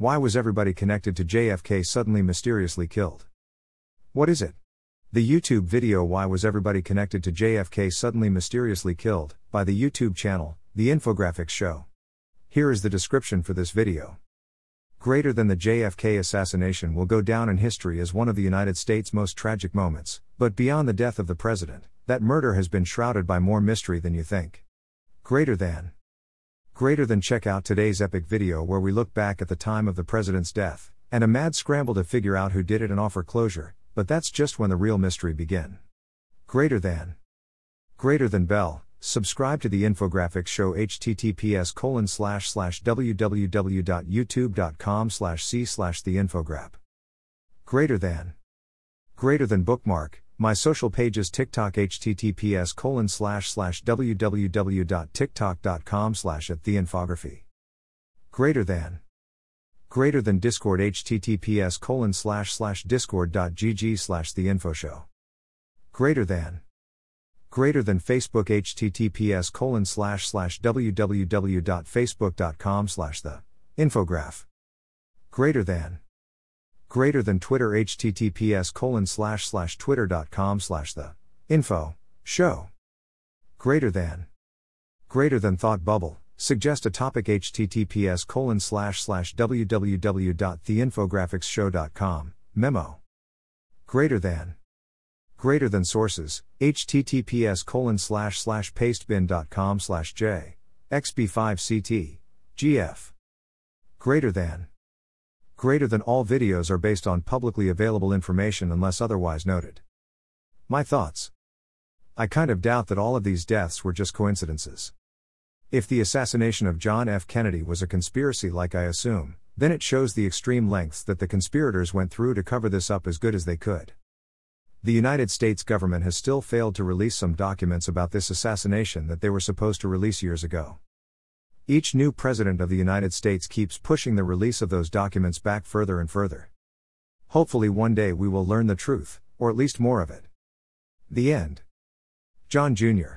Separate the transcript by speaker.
Speaker 1: Why was everybody connected to JFK suddenly mysteriously killed? What is it? The YouTube video Why Was Everybody Connected to JFK Suddenly Mysteriously Killed, by the YouTube channel, The Infographics Show. Here is the description for this video. Greater than the JFK assassination will go down in history as one of the United States' most tragic moments, but beyond the death of the president, that murder has been shrouded by more mystery than you think. Greater than. Greater than check out today's epic video where we look back at the time of the president's death, and a mad scramble to figure out who did it and offer closure, but that's just when the real mystery begin. Greater than. Greater than bell, subscribe to the infographics show https colon slash slash www.youtube.com slash c slash the infograp. Greater than. Greater than bookmark, my social pages TikTok https colon slash slash www.tiktok.com slash at. Greater than. Greater than Discord https colon slash slash discord.gg slash the info show. Greater than. Greater than Facebook https colon slash slash www.facebook.com slash the infograph. Greater than greater than Twitter https colon slash slash twitter.com slash the info show. Greater than. Greater than thought bubble. Suggest a topic https colon slash slash www.theinfographicsshow.com memo. Greater than. Greater than sources. Https colon slash slash pastebin.com slash j xb5ct gf greater than Greater than all videos are based on publicly available information unless otherwise noted. My thoughts. I kind of doubt that all of these deaths were just coincidences. If the assassination of John F. Kennedy was a conspiracy like I assume, then it shows the extreme lengths that the conspirators went through to cover this up as good as they could. The United States government has still failed to release some documents about this assassination that they were supposed to release years ago. Each new president of the United States keeps pushing the release of those documents back further and further. Hopefully, one day we will learn the truth, or at least more of it. The end. John Jr.